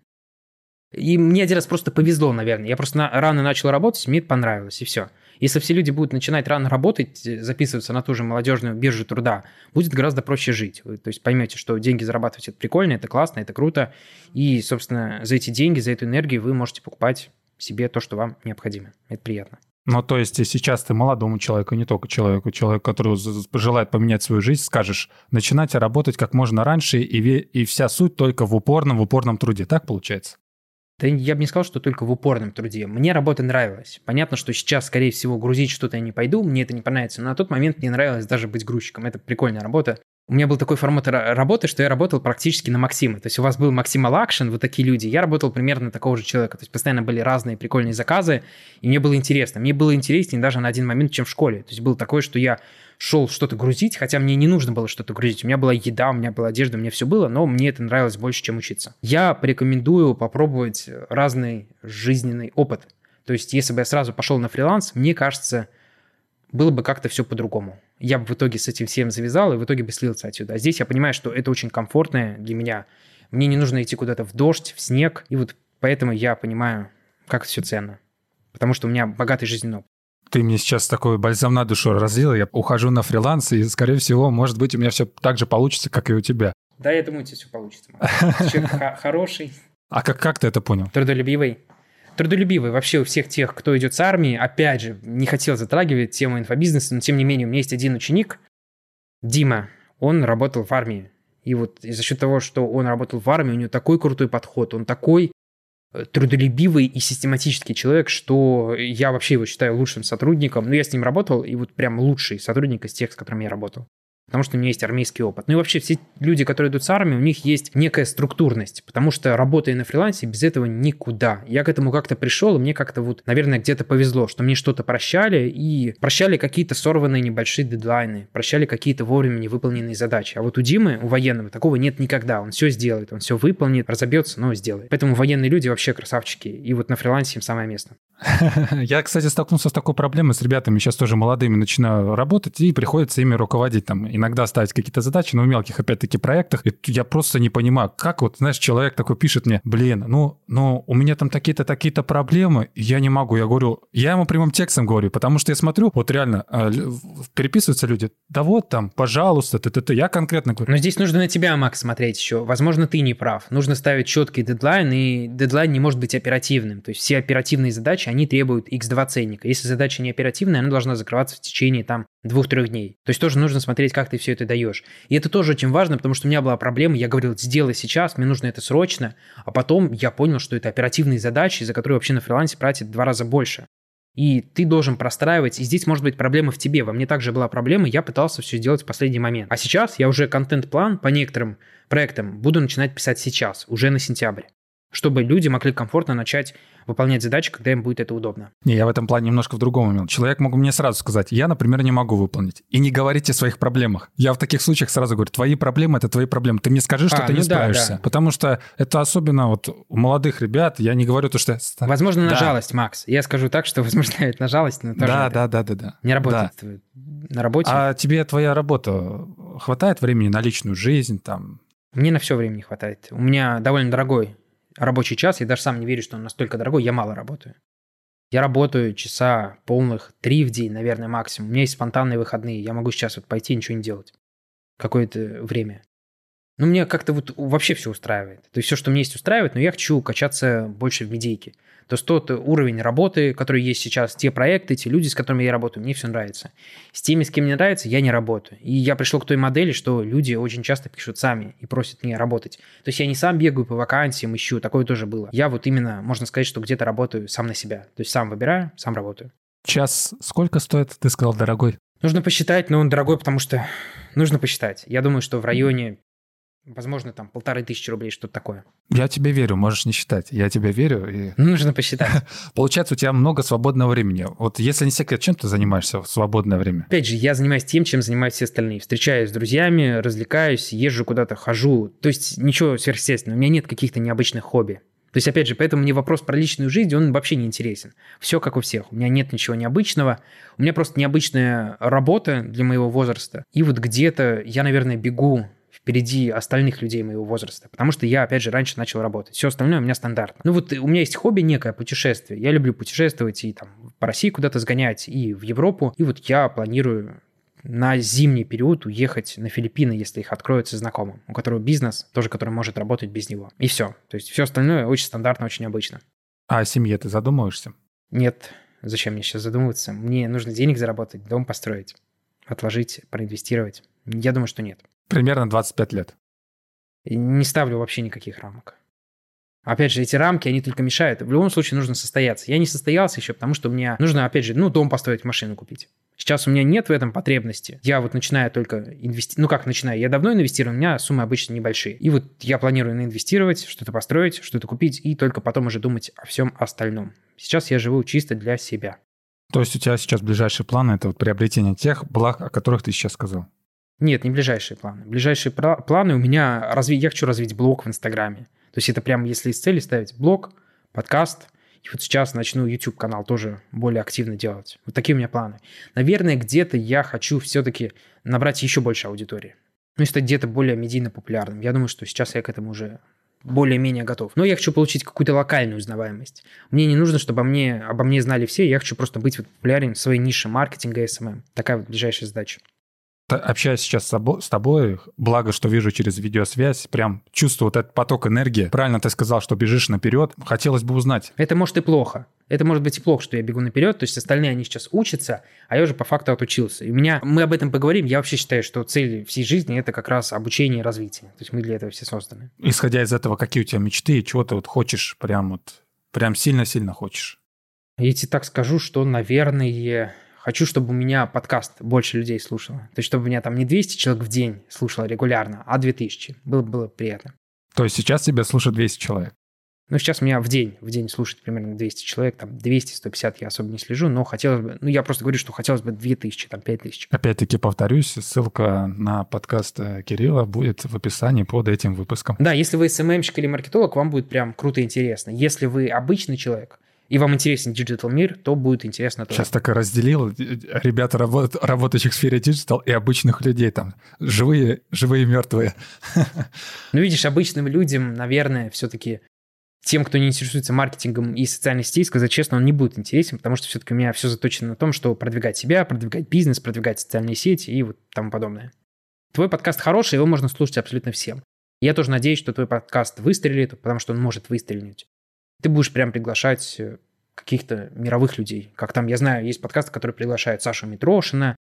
И мне один раз просто повезло, наверное. Я просто на, рано начал работать, мне это понравилось, и все. Если все люди будут начинать рано работать, записываться на ту же молодежную биржу труда, будет гораздо проще жить. Вы, то есть поймете, что деньги зарабатывать это прикольно, это классно, это круто. И, собственно, за эти деньги, за эту энергию вы можете покупать себе то, что вам необходимо. Это приятно. Ну, то есть сейчас ты молодому человеку, не только человеку, человеку, который желает поменять свою жизнь, скажешь, начинайте работать как можно раньше, и, и вся суть только в упорном, в упорном труде. Так получается? Да я бы не сказал, что только в упорном труде. Мне работа нравилась. Понятно, что сейчас, скорее всего, грузить что-то я не пойду, мне это не понравится. Но на тот момент мне нравилось даже быть грузчиком. Это прикольная работа. У меня был такой формат работы, что я работал практически на Максима. То есть у вас был Максимал Акшен, вот такие люди. Я работал примерно такого же человека. То есть постоянно были разные прикольные заказы, и мне было интересно. Мне было интереснее даже на один момент, чем в школе. То есть было такое, что я шел что-то грузить, хотя мне не нужно было что-то грузить. У меня была еда, у меня была одежда, у меня все было, но мне это нравилось больше, чем учиться. Я порекомендую попробовать разный жизненный опыт. То есть если бы я сразу пошел на фриланс, мне кажется, было бы как-то все по-другому. Я бы в итоге с этим всем завязал и в итоге бы слился отсюда. А здесь я понимаю, что это очень комфортное для меня. Мне не нужно идти куда-то в дождь, в снег. И вот поэтому я понимаю, как все ценно. Потому что у меня богатый жизненный опыт. Ты мне сейчас такой бальзам на душу разлил, я ухожу на фриланс, и, скорее всего, может быть, у меня все так же получится, как и у тебя. Да, я думаю, у тебя все получится. Человек хороший. А как, как ты это понял? Трудолюбивый трудолюбивый вообще у всех тех, кто идет с армии. Опять же, не хотел затрагивать тему инфобизнеса, но тем не менее у меня есть один ученик, Дима, он работал в армии. И вот за счет того, что он работал в армии, у него такой крутой подход, он такой э, трудолюбивый и систематический человек, что я вообще его считаю лучшим сотрудником. Ну, я с ним работал, и вот прям лучший сотрудник из тех, с которыми я работал потому что у меня есть армейский опыт. Ну и вообще все люди, которые идут с армией, у них есть некая структурность, потому что работая на фрилансе, без этого никуда. Я к этому как-то пришел, и мне как-то вот, наверное, где-то повезло, что мне что-то прощали, и прощали какие-то сорванные небольшие дедлайны, прощали какие-то вовремя невыполненные задачи. А вот у Димы, у военного, такого нет никогда. Он все сделает, он все выполнит, разобьется, но сделает. Поэтому военные люди вообще красавчики, и вот на фрилансе им самое место. Я, кстати, столкнулся с такой проблемой с ребятами, сейчас тоже молодыми начинаю работать, и приходится ими руководить там иногда ставить какие-то задачи, но в мелких, опять-таки, проектах. И я просто не понимаю, как вот, знаешь, человек такой пишет мне, блин, ну, ну, у меня там такие-то, такие-то проблемы, я не могу. Я говорю, я ему прямым текстом говорю, потому что я смотрю, вот реально, э, переписываются люди, да вот там, пожалуйста, ты, ты, ты. Я конкретно говорю. Но здесь нужно на тебя, Макс, смотреть еще. Возможно, ты не прав. Нужно ставить четкий дедлайн, и дедлайн не может быть оперативным. То есть все оперативные задачи, они требуют x2 ценника. Если задача не оперативная, она должна закрываться в течение там двух-трех дней. То есть тоже нужно смотреть, как ты все это даешь. И это тоже очень важно, потому что у меня была проблема, я говорил, сделай сейчас, мне нужно это срочно, а потом я понял, что это оперативные задачи, за которые вообще на фрилансе платят два раза больше. И ты должен простраивать, и здесь может быть проблема в тебе. Во мне также была проблема, я пытался все сделать в последний момент. А сейчас я уже контент-план по некоторым проектам буду начинать писать сейчас, уже на сентябрь чтобы люди могли комфортно начать выполнять задачи, когда им будет это удобно. Не, я в этом плане немножко в другом имел. Человек мог мне сразу сказать, я, например, не могу выполнить. И не говорите о своих проблемах. Я в таких случаях сразу говорю, твои проблемы — это твои проблемы. Ты мне скажи, что а, ты ну не да, справишься. Да. Потому что это особенно вот у молодых ребят, я не говорю то, что... Возможно, да. на жалость, Макс. Я скажу так, что, возможно, это на жалость, но тоже да, да, да, да, да. не работает да. на работе. А тебе твоя работа хватает времени на личную жизнь, там, мне на все время не хватает. У меня довольно дорогой рабочий час, я даже сам не верю, что он настолько дорогой, я мало работаю. Я работаю часа полных три в день, наверное, максимум. У меня есть спонтанные выходные. Я могу сейчас вот пойти и ничего не делать. Какое-то время. Ну, мне как-то вот вообще все устраивает. То есть все, что мне есть, устраивает, но я хочу качаться больше в медийке. То есть тот уровень работы, который есть сейчас, те проекты, те люди, с которыми я работаю, мне все нравится. С теми, с кем мне нравится, я не работаю. И я пришел к той модели, что люди очень часто пишут сами и просят меня работать. То есть я не сам бегаю по вакансиям, ищу, такое тоже было. Я вот именно, можно сказать, что где-то работаю сам на себя. То есть сам выбираю, сам работаю. Час сколько стоит, ты сказал, дорогой? Нужно посчитать, но он дорогой, потому что нужно посчитать. Я думаю, что в районе Возможно, там полторы тысячи рублей, что-то такое. Я тебе верю, можешь не считать. Я тебе верю. И... Ну, нужно посчитать. Получается, у тебя много свободного времени. Вот если не секрет, чем ты занимаешься в свободное время? Опять же, я занимаюсь тем, чем занимаются все остальные. Встречаюсь с друзьями, развлекаюсь, езжу куда-то, хожу. То есть ничего сверхъестественного. У меня нет каких-то необычных хобби. То есть, опять же, поэтому мне вопрос про личную жизнь, он вообще не интересен. Все как у всех. У меня нет ничего необычного. У меня просто необычная работа для моего возраста. И вот где-то я, наверное, бегу впереди остальных людей моего возраста, потому что я, опять же, раньше начал работать. Все остальное у меня стандартно. Ну вот у меня есть хобби некое, путешествие. Я люблю путешествовать и там по России куда-то сгонять, и в Европу. И вот я планирую на зимний период уехать на Филиппины, если их откроются знакомым, у которого бизнес, тоже который может работать без него. И все. То есть все остальное очень стандартно, очень обычно. А о семье ты задумываешься? Нет. Зачем мне сейчас задумываться? Мне нужно денег заработать, дом построить, отложить, проинвестировать. Я думаю, что нет. Примерно 25 лет. Не ставлю вообще никаких рамок. Опять же, эти рамки, они только мешают. В любом случае нужно состояться. Я не состоялся еще, потому что мне нужно, опять же, ну, дом построить, машину купить. Сейчас у меня нет в этом потребности. Я вот начинаю только инвестировать. Ну, как начинаю? Я давно инвестирую, у меня суммы обычно небольшие. И вот я планирую инвестировать, что-то построить, что-то купить, и только потом уже думать о всем остальном. Сейчас я живу чисто для себя. То есть у тебя сейчас ближайшие планы – это вот приобретение тех благ, о которых ты сейчас сказал? Нет, не ближайшие планы. Ближайшие планы у меня... Разви... Я хочу развить блог в Инстаграме. То есть это прям, если из цели ставить блог, подкаст, и вот сейчас начну YouTube-канал тоже более активно делать. Вот такие у меня планы. Наверное, где-то я хочу все-таки набрать еще больше аудитории. Ну, если где-то более медийно популярным. Я думаю, что сейчас я к этому уже более-менее готов. Но я хочу получить какую-то локальную узнаваемость. Мне не нужно, чтобы обо мне, обо мне знали все. Я хочу просто быть вот популярен в своей нише маркетинга и SMM. Такая вот ближайшая задача общаюсь сейчас с тобой, благо, что вижу через видеосвязь, прям чувствую вот этот поток энергии. Правильно ты сказал, что бежишь наперед. Хотелось бы узнать. Это может и плохо. Это может быть и плохо, что я бегу наперед, то есть остальные, они сейчас учатся, а я уже по факту отучился. И у меня, мы об этом поговорим, я вообще считаю, что цель всей жизни – это как раз обучение и развитие. То есть мы для этого все созданы. Исходя из этого, какие у тебя мечты и чего ты вот хочешь прям вот, прям сильно-сильно хочешь? Я тебе так скажу, что, наверное, Хочу, чтобы у меня подкаст больше людей слушало. То есть, чтобы у меня там не 200 человек в день слушало регулярно, а 2000. Было, было приятно. То есть сейчас тебя слушает 200 человек? Ну, сейчас меня в день, в день слушает примерно 200 человек, там 200-150 я особо не слежу, но хотелось бы, ну, я просто говорю, что хотелось бы 2000, там 5000. Опять-таки повторюсь, ссылка на подкаст э, Кирилла будет в описании под этим выпуском. Да, если вы SMM щик или маркетолог, вам будет прям круто и интересно. Если вы обычный человек, и вам интересен digital мир, то будет интересно тоже. Сейчас так и разделил ребята, работ, работающих в сфере digital и обычных людей там. Живые, живые, мертвые. Ну, видишь, обычным людям, наверное, все-таки тем, кто не интересуется маркетингом и социальной сетей, сказать честно, он не будет интересен, потому что все-таки у меня все заточено на том, что продвигать себя, продвигать бизнес, продвигать социальные сети и вот тому подобное. Твой подкаст хороший, его можно слушать абсолютно всем. Я тоже надеюсь, что твой подкаст выстрелит, потому что он может выстрелить ты будешь прям приглашать э, каких-то мировых людей. Как там, я знаю, есть подкасты, которые приглашают Сашу Митрошина,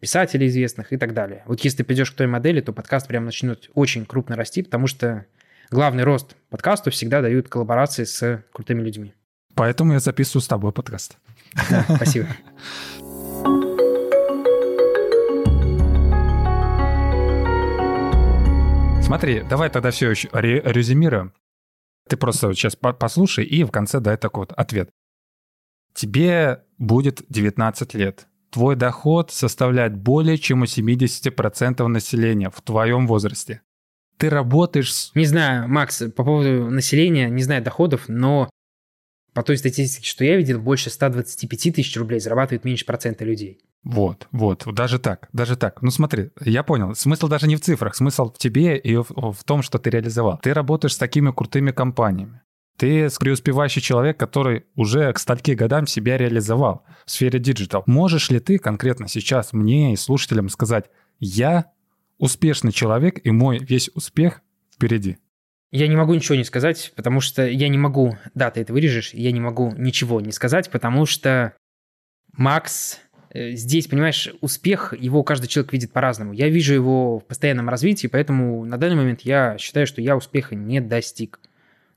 писателей известных и так далее. Вот если ты придешь к той модели, то подкаст прям начнет очень крупно расти, потому что главный рост подкасту всегда дают коллаборации с крутыми людьми. Поэтому я записываю с тобой подкаст. Да, спасибо. Смотри, давай тогда все еще резюмируем. Ты просто сейчас послушай и в конце дай такой вот ответ. Тебе будет 19 лет. Твой доход составляет более чем у 70% населения в твоем возрасте. Ты работаешь с... Не знаю, Макс, по поводу населения, не знаю доходов, но по той статистике, что я видел, больше 125 тысяч рублей зарабатывает меньше процента людей. Вот, вот, даже так, даже так. Ну смотри, я понял, смысл даже не в цифрах, смысл в тебе и в, в том, что ты реализовал. Ты работаешь с такими крутыми компаниями. Ты преуспевающий человек, который уже к стольким годам себя реализовал в сфере digital. Можешь ли ты конкретно сейчас мне и слушателям сказать, я успешный человек, и мой весь успех впереди? Я не могу ничего не сказать, потому что я не могу, да, ты это вырежешь, я не могу ничего не сказать, потому что Макс Э, здесь, понимаешь, успех, его каждый человек видит по-разному. Я вижу его в постоянном развитии, поэтому на данный момент я считаю, что я успеха не достиг.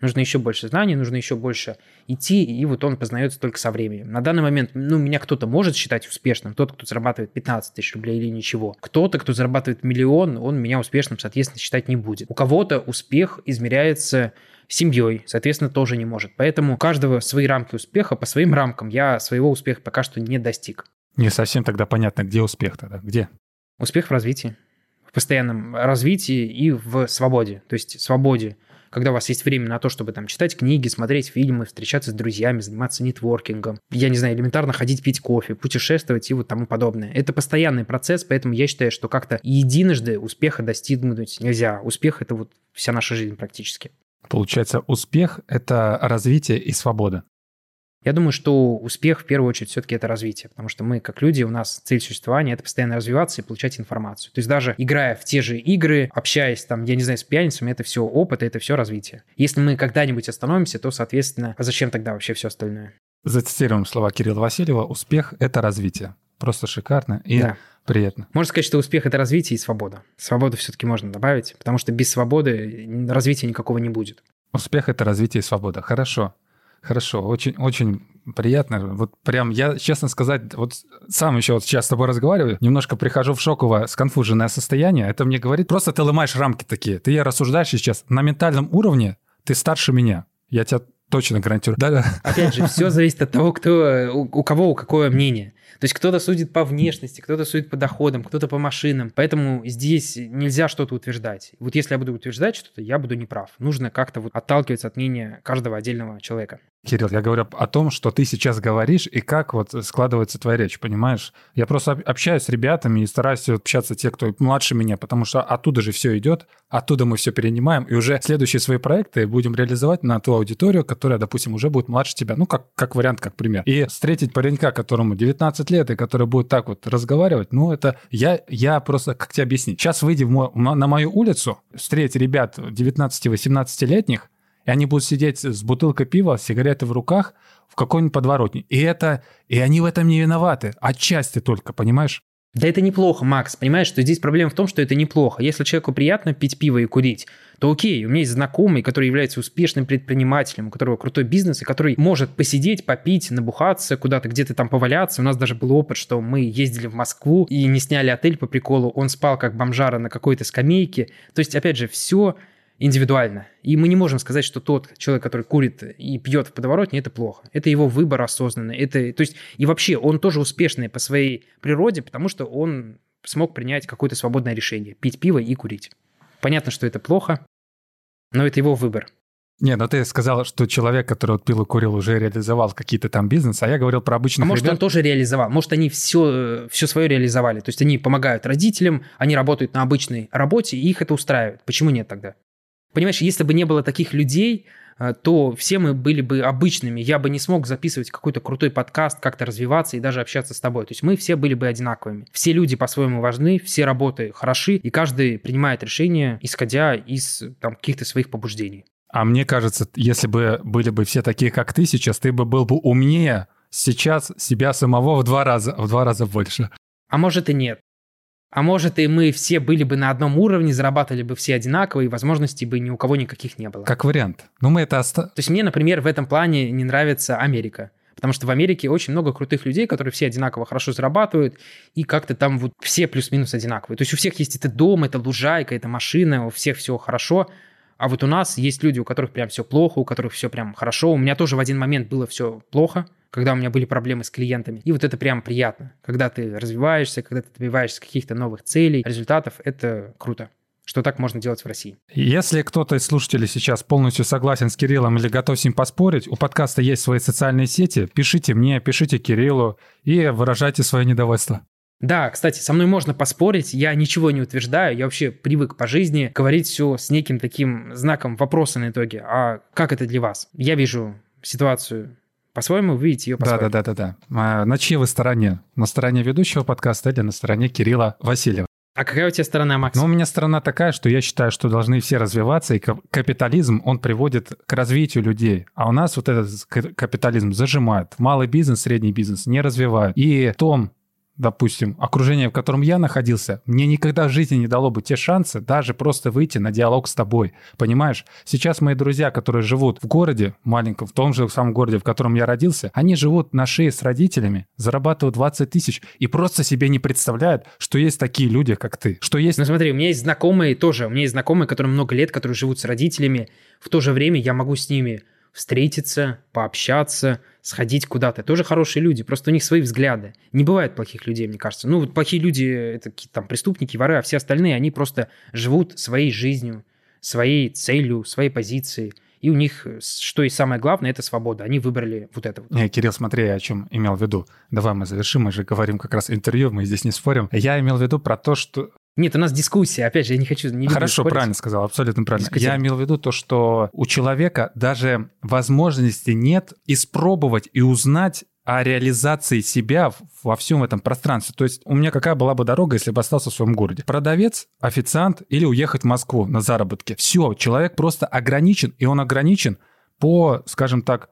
Нужно еще больше знаний, нужно еще больше идти, и вот он познается только со временем. На данный момент, ну, меня кто-то может считать успешным, тот, кто зарабатывает 15 тысяч рублей или ничего. Кто-то, кто зарабатывает миллион, он меня успешным, соответственно, считать не будет. У кого-то успех измеряется семьей, соответственно, тоже не может. Поэтому у каждого свои рамки успеха, по своим рамкам я своего успеха пока что не достиг. Не совсем тогда понятно, где успех тогда, где? Успех в развитии, в постоянном развитии и в свободе. То есть свободе, когда у вас есть время на то, чтобы там читать книги, смотреть фильмы, встречаться с друзьями, заниматься нетворкингом, я не знаю, элементарно ходить пить кофе, путешествовать и вот тому подобное. Это постоянный процесс, поэтому я считаю, что как-то единожды успеха достигнуть нельзя. Успех – это вот вся наша жизнь практически. Получается, успех – это развитие и свобода. Я думаю, что успех в первую очередь все-таки это развитие, потому что мы, как люди, у нас цель существования – это постоянно развиваться и получать информацию. То есть даже играя в те же игры, общаясь там, я не знаю, с пьяницами, это все опыт, это все развитие. Если мы когда-нибудь остановимся, то, соответственно, а зачем тогда вообще все остальное? Зацитируем слова Кирилла Васильева. Успех – это развитие. Просто шикарно и да. приятно. Можно сказать, что успех – это развитие и свобода. Свободу все-таки можно добавить, потому что без свободы развития никакого не будет. Успех – это развитие и свобода. Хорошо. Хорошо, очень, очень приятно. Вот прям я, честно сказать, вот сам еще вот сейчас с тобой разговариваю, немножко прихожу в шоковое, сконфуженное состояние. Это мне говорит, просто ты ломаешь рамки такие. Ты я рассуждаешь сейчас на ментальном уровне, ты старше меня. Я тебя точно гарантирую. Да-да. Опять же, все зависит от того, кто, у, у кого какое мнение. То есть кто-то судит по внешности, кто-то судит по доходам, кто-то по машинам. Поэтому здесь нельзя что-то утверждать. Вот если я буду утверждать что-то, я буду неправ. Нужно как-то вот отталкиваться от мнения каждого отдельного человека. Кирилл, я говорю о том, что ты сейчас говоришь и как вот складывается твоя речь, понимаешь? Я просто общаюсь с ребятами и стараюсь общаться те, кто младше меня, потому что оттуда же все идет, оттуда мы все перенимаем, и уже следующие свои проекты будем реализовать на ту аудиторию, которая, допустим, уже будет младше тебя, ну, как, как вариант, как пример. И встретить паренька, которому 19 лет, и который будет так вот разговаривать, ну, это я, я просто, как тебе объяснить? Сейчас выйди в мой, на мою улицу, встреть ребят 19-18-летних, и они будут сидеть с бутылкой пива, сигареты в руках в какой-нибудь подворотне. И это, и они в этом не виноваты, отчасти только, понимаешь? Да это неплохо, Макс, понимаешь, что здесь проблема в том, что это неплохо. Если человеку приятно пить пиво и курить, то окей, у меня есть знакомый, который является успешным предпринимателем, у которого крутой бизнес, и который может посидеть, попить, набухаться, куда-то где-то там поваляться. У нас даже был опыт, что мы ездили в Москву и не сняли отель по приколу, он спал как бомжара на какой-то скамейке. То есть, опять же, все индивидуально. И мы не можем сказать, что тот человек, который курит и пьет в подворотне, это плохо. Это его выбор осознанный. Это, то есть, и вообще, он тоже успешный по своей природе, потому что он смог принять какое-то свободное решение. Пить пиво и курить. Понятно, что это плохо, но это его выбор. Не, ну ты сказал, что человек, который вот пил и курил, уже реализовал какие-то там бизнесы, а я говорил про обычных А может, ребят... он тоже реализовал, может, они все, все свое реализовали. То есть они помогают родителям, они работают на обычной работе, и их это устраивает. Почему нет тогда? Понимаешь, если бы не было таких людей, э, то все мы были бы обычными. Я бы не смог записывать какой-то крутой подкаст, как-то развиваться и даже общаться с тобой. То есть мы все были бы одинаковыми. Все люди по-своему важны, все работы хороши, и каждый принимает решение, исходя из там, каких-то своих побуждений. А мне кажется, если бы были бы все такие, как ты сейчас, ты бы был бы умнее сейчас себя самого в два раза, в два раза больше. А может и нет. А может и мы все были бы на одном уровне, зарабатывали бы все одинаково, и возможностей бы ни у кого никаких не было. Как вариант. Ну мы это оста... То есть мне, например, в этом плане не нравится Америка. Потому что в Америке очень много крутых людей, которые все одинаково хорошо зарабатывают, и как-то там вот все плюс-минус одинаковые. То есть у всех есть это дом, это лужайка, это машина, у всех все хорошо, а вот у нас есть люди, у которых прям все плохо, у которых все прям хорошо. У меня тоже в один момент было все плохо, когда у меня были проблемы с клиентами. И вот это прям приятно. Когда ты развиваешься, когда ты добиваешься каких-то новых целей, результатов, это круто что так можно делать в России. Если кто-то из слушателей сейчас полностью согласен с Кириллом или готов с ним поспорить, у подкаста есть свои социальные сети, пишите мне, пишите Кириллу и выражайте свое недовольство. Да, кстати, со мной можно поспорить, я ничего не утверждаю, я вообще привык по жизни говорить все с неким таким знаком вопроса на итоге. А как это для вас? Я вижу ситуацию по-своему, вы видите ее по-своему. Да-да-да-да. А на чьей вы стороне? На стороне ведущего подкаста или на стороне Кирилла Васильева? А какая у тебя сторона, Макс? Ну, у меня сторона такая, что я считаю, что должны все развиваться, и капитализм, он приводит к развитию людей. А у нас вот этот капитализм зажимает. Малый бизнес, средний бизнес не развивают. И в том допустим, окружение, в котором я находился, мне никогда в жизни не дало бы те шансы даже просто выйти на диалог с тобой. Понимаешь? Сейчас мои друзья, которые живут в городе маленьком, в том же самом городе, в котором я родился, они живут на шее с родителями, зарабатывают 20 тысяч и просто себе не представляют, что есть такие люди, как ты. Что есть... Ну смотри, у меня есть знакомые тоже, у меня есть знакомые, которые много лет, которые живут с родителями. В то же время я могу с ними встретиться, пообщаться, сходить куда-то. Тоже хорошие люди, просто у них свои взгляды. Не бывает плохих людей, мне кажется. Ну, вот плохие люди – это какие-то там преступники, воры, а все остальные, они просто живут своей жизнью, своей целью, своей позицией. И у них, что и самое главное, это свобода. Они выбрали вот это. Не, Кирилл, смотри, о чем имел в виду. Давай мы завершим, мы же говорим как раз интервью, мы здесь не спорим. Я имел в виду про то, что нет, у нас дискуссия. Опять же, я не хочу... Не Хорошо, спорить. правильно сказал, абсолютно правильно. Дискуссия. Я имел в виду то, что у человека даже возможности нет испробовать и узнать о реализации себя во всем этом пространстве. То есть у меня какая была бы дорога, если бы остался в своем городе? Продавец, официант или уехать в Москву на заработки. Все, человек просто ограничен, и он ограничен по, скажем так,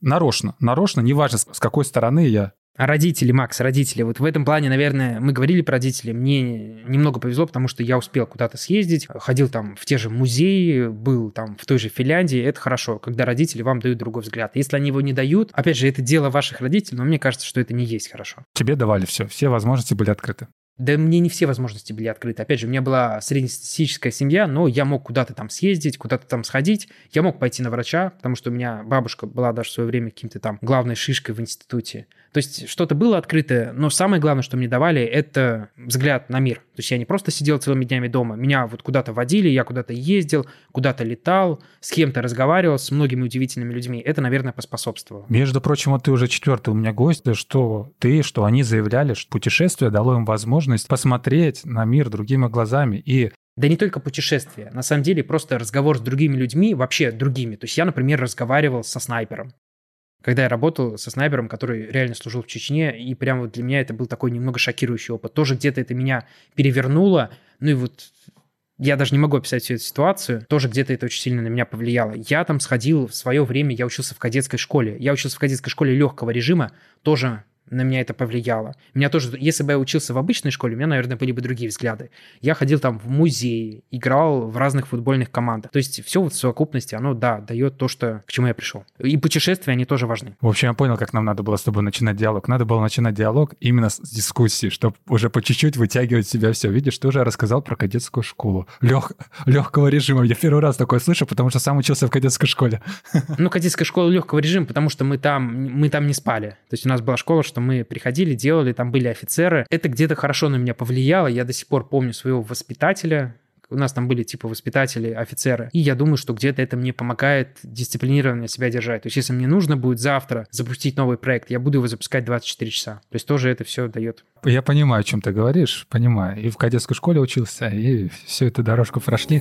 нарочно. Нарочно, неважно, с какой стороны я а родители, Макс, родители. Вот в этом плане, наверное, мы говорили про родителей. Мне немного повезло, потому что я успел куда-то съездить, ходил там в те же музеи, был там в той же Финляндии. Это хорошо, когда родители вам дают другой взгляд. Если они его не дают, опять же, это дело ваших родителей, но мне кажется, что это не есть хорошо. Тебе давали все, все возможности были открыты. Да мне не все возможности были открыты. Опять же, у меня была среднестатистическая семья, но я мог куда-то там съездить, куда-то там сходить. Я мог пойти на врача, потому что у меня бабушка была даже в свое время каким-то там главной шишкой в институте. То есть что-то было открытое, но самое главное, что мне давали, это взгляд на мир. То есть я не просто сидел целыми днями дома, меня вот куда-то водили, я куда-то ездил, куда-то летал, с кем-то разговаривал, с многими удивительными людьми. Это, наверное, поспособствовало. Между прочим, вот ты уже четвертый у меня гость, что ты, что они заявляли, что путешествие дало им возможность посмотреть на мир другими глазами и да не только путешествия. На самом деле просто разговор с другими людьми, вообще другими. То есть я, например, разговаривал со снайпером когда я работал со снайпером, который реально служил в Чечне, и прям вот для меня это был такой немного шокирующий опыт. Тоже где-то это меня перевернуло, ну и вот я даже не могу описать всю эту ситуацию, тоже где-то это очень сильно на меня повлияло. Я там сходил в свое время, я учился в кадетской школе. Я учился в кадетской школе легкого режима, тоже на меня это повлияло. Меня тоже, если бы я учился в обычной школе, у меня, наверное, были бы другие взгляды. Я ходил там в музей, играл в разных футбольных командах. То есть все вот в совокупности, оно, да, дает то, что, к чему я пришел. И путешествия, они тоже важны. В общем, я понял, как нам надо было с тобой начинать диалог. Надо было начинать диалог именно с дискуссии, чтобы уже по чуть-чуть вытягивать себя все. Видишь, ты уже рассказал про кадетскую школу. Лег... Легкого режима. Я первый раз такое слышу, потому что сам учился в кадетской школе. Ну, кадетская школа легкого режима, потому что мы там, мы там не спали. То есть у нас была школа, что мы приходили, делали, там были офицеры. Это где-то хорошо на меня повлияло. Я до сих пор помню своего воспитателя, у нас там были типа воспитатели, офицеры. И я думаю, что где-то это мне помогает дисциплинированно себя держать. То есть если мне нужно будет завтра запустить новый проект, я буду его запускать 24 часа. То есть тоже это все дает. Я понимаю, о чем ты говоришь, понимаю. И в кадетской школе учился, и всю эту дорожку прошли.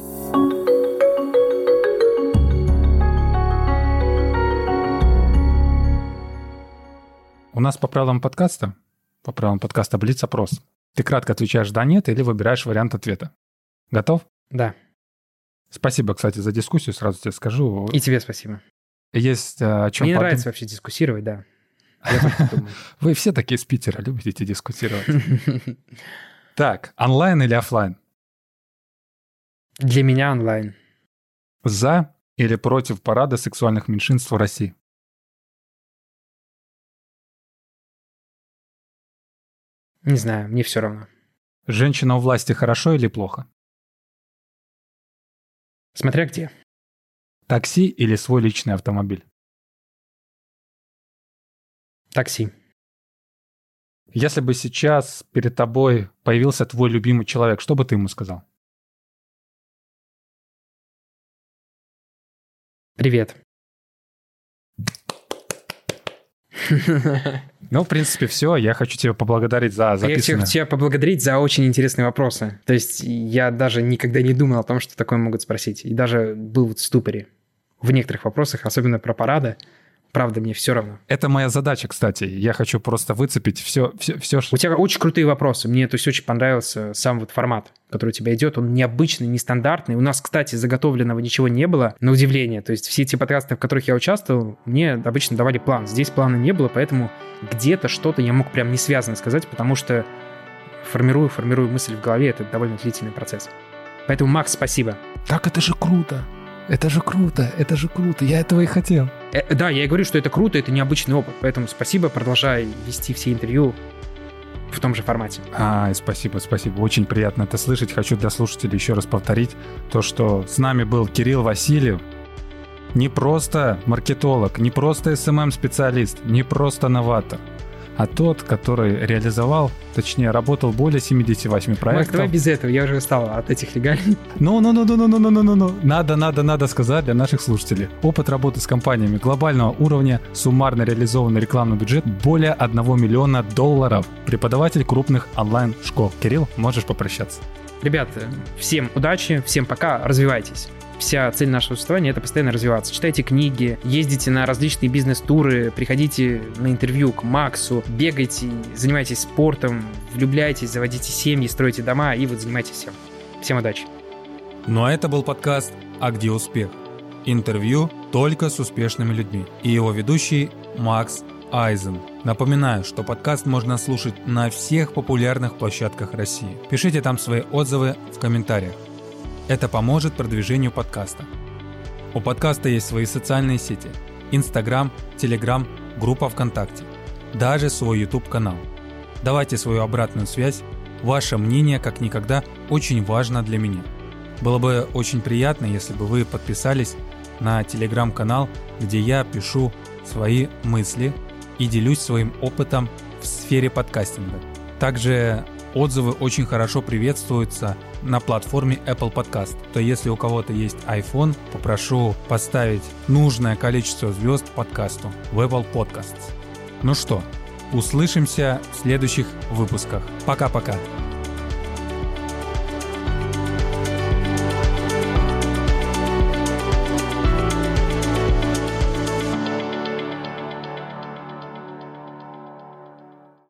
У нас по правилам подкаста, по правилам подкаста Блиц-опрос. Ты кратко отвечаешь «да», «нет» или выбираешь вариант ответа. Готов? Да. Спасибо, кстати, за дискуссию, сразу тебе скажу. И тебе спасибо. Есть э, о чем Мне подум- нравится вообще дискуссировать, да. Вы все такие с Питера любите дискутировать. Так, онлайн или оффлайн? Для меня онлайн. За или против парада сексуальных меньшинств в России? Не знаю, мне все равно. Женщина у власти хорошо или плохо? Смотря где. Такси или свой личный автомобиль? Такси. Если бы сейчас перед тобой появился твой любимый человек, что бы ты ему сказал? Привет. Ну, в принципе, все. Я хочу тебя поблагодарить за Я хочу записанное. тебя поблагодарить за очень интересные вопросы. То есть я даже никогда не думал о том, что такое могут спросить. И даже был в ступоре в некоторых вопросах, особенно про парады. Правда, мне все равно. Это моя задача, кстати. Я хочу просто выцепить все, все, все, У тебя очень крутые вопросы. Мне то есть очень понравился сам вот формат, который у тебя идет. Он необычный, нестандартный. У нас, кстати, заготовленного ничего не было, на удивление. То есть все те подкасты, в которых я участвовал, мне обычно давали план. Здесь плана не было, поэтому где-то что-то я мог прям не связано сказать, потому что формирую, формирую мысль в голове. Это довольно длительный процесс. Поэтому, Макс, спасибо. Так это же круто. Это же круто, это же круто. Я этого и хотел. Э, да, я и говорю, что это круто, это необычный опыт. Поэтому спасибо, продолжай вести все интервью в том же формате. А, спасибо, спасибо. Очень приятно это слышать. Хочу для слушателей еще раз повторить то, что с нами был Кирилл Васильев. Не просто маркетолог, не просто SMM-специалист, не просто новатор, а тот, который реализовал, точнее, работал более 78 Макс, проектов. давай без этого, я уже устал от этих регалий. Ну, ну, ну, ну, ну, ну, ну, ну, ну, ну. Надо, надо, надо сказать для наших слушателей. Опыт работы с компаниями глобального уровня, суммарно реализованный рекламный бюджет более 1 миллиона долларов. Преподаватель крупных онлайн-школ. Кирилл, можешь попрощаться. Ребята, всем удачи, всем пока, развивайтесь. Вся цель нашего существования — это постоянно развиваться. Читайте книги, ездите на различные бизнес-туры, приходите на интервью к Максу, бегайте, занимайтесь спортом, влюбляйтесь, заводите семьи, стройте дома и вот занимайтесь всем. Всем удачи. Ну а это был подкаст «А где успех?» Интервью только с успешными людьми. И его ведущий Макс Айзен. Напоминаю, что подкаст можно слушать на всех популярных площадках России. Пишите там свои отзывы в комментариях. Это поможет продвижению подкаста. У подкаста есть свои социальные сети. Инстаграм, Телеграм, группа ВКонтакте. Даже свой YouTube-канал. Давайте свою обратную связь. Ваше мнение, как никогда, очень важно для меня. Было бы очень приятно, если бы вы подписались на телеграм-канал, где я пишу свои мысли и делюсь своим опытом в сфере подкастинга. Также отзывы очень хорошо приветствуются на платформе Apple Podcast. То если у кого-то есть iPhone, попрошу поставить нужное количество звезд подкасту в Apple Podcasts. Ну что, услышимся в следующих выпусках. Пока-пока.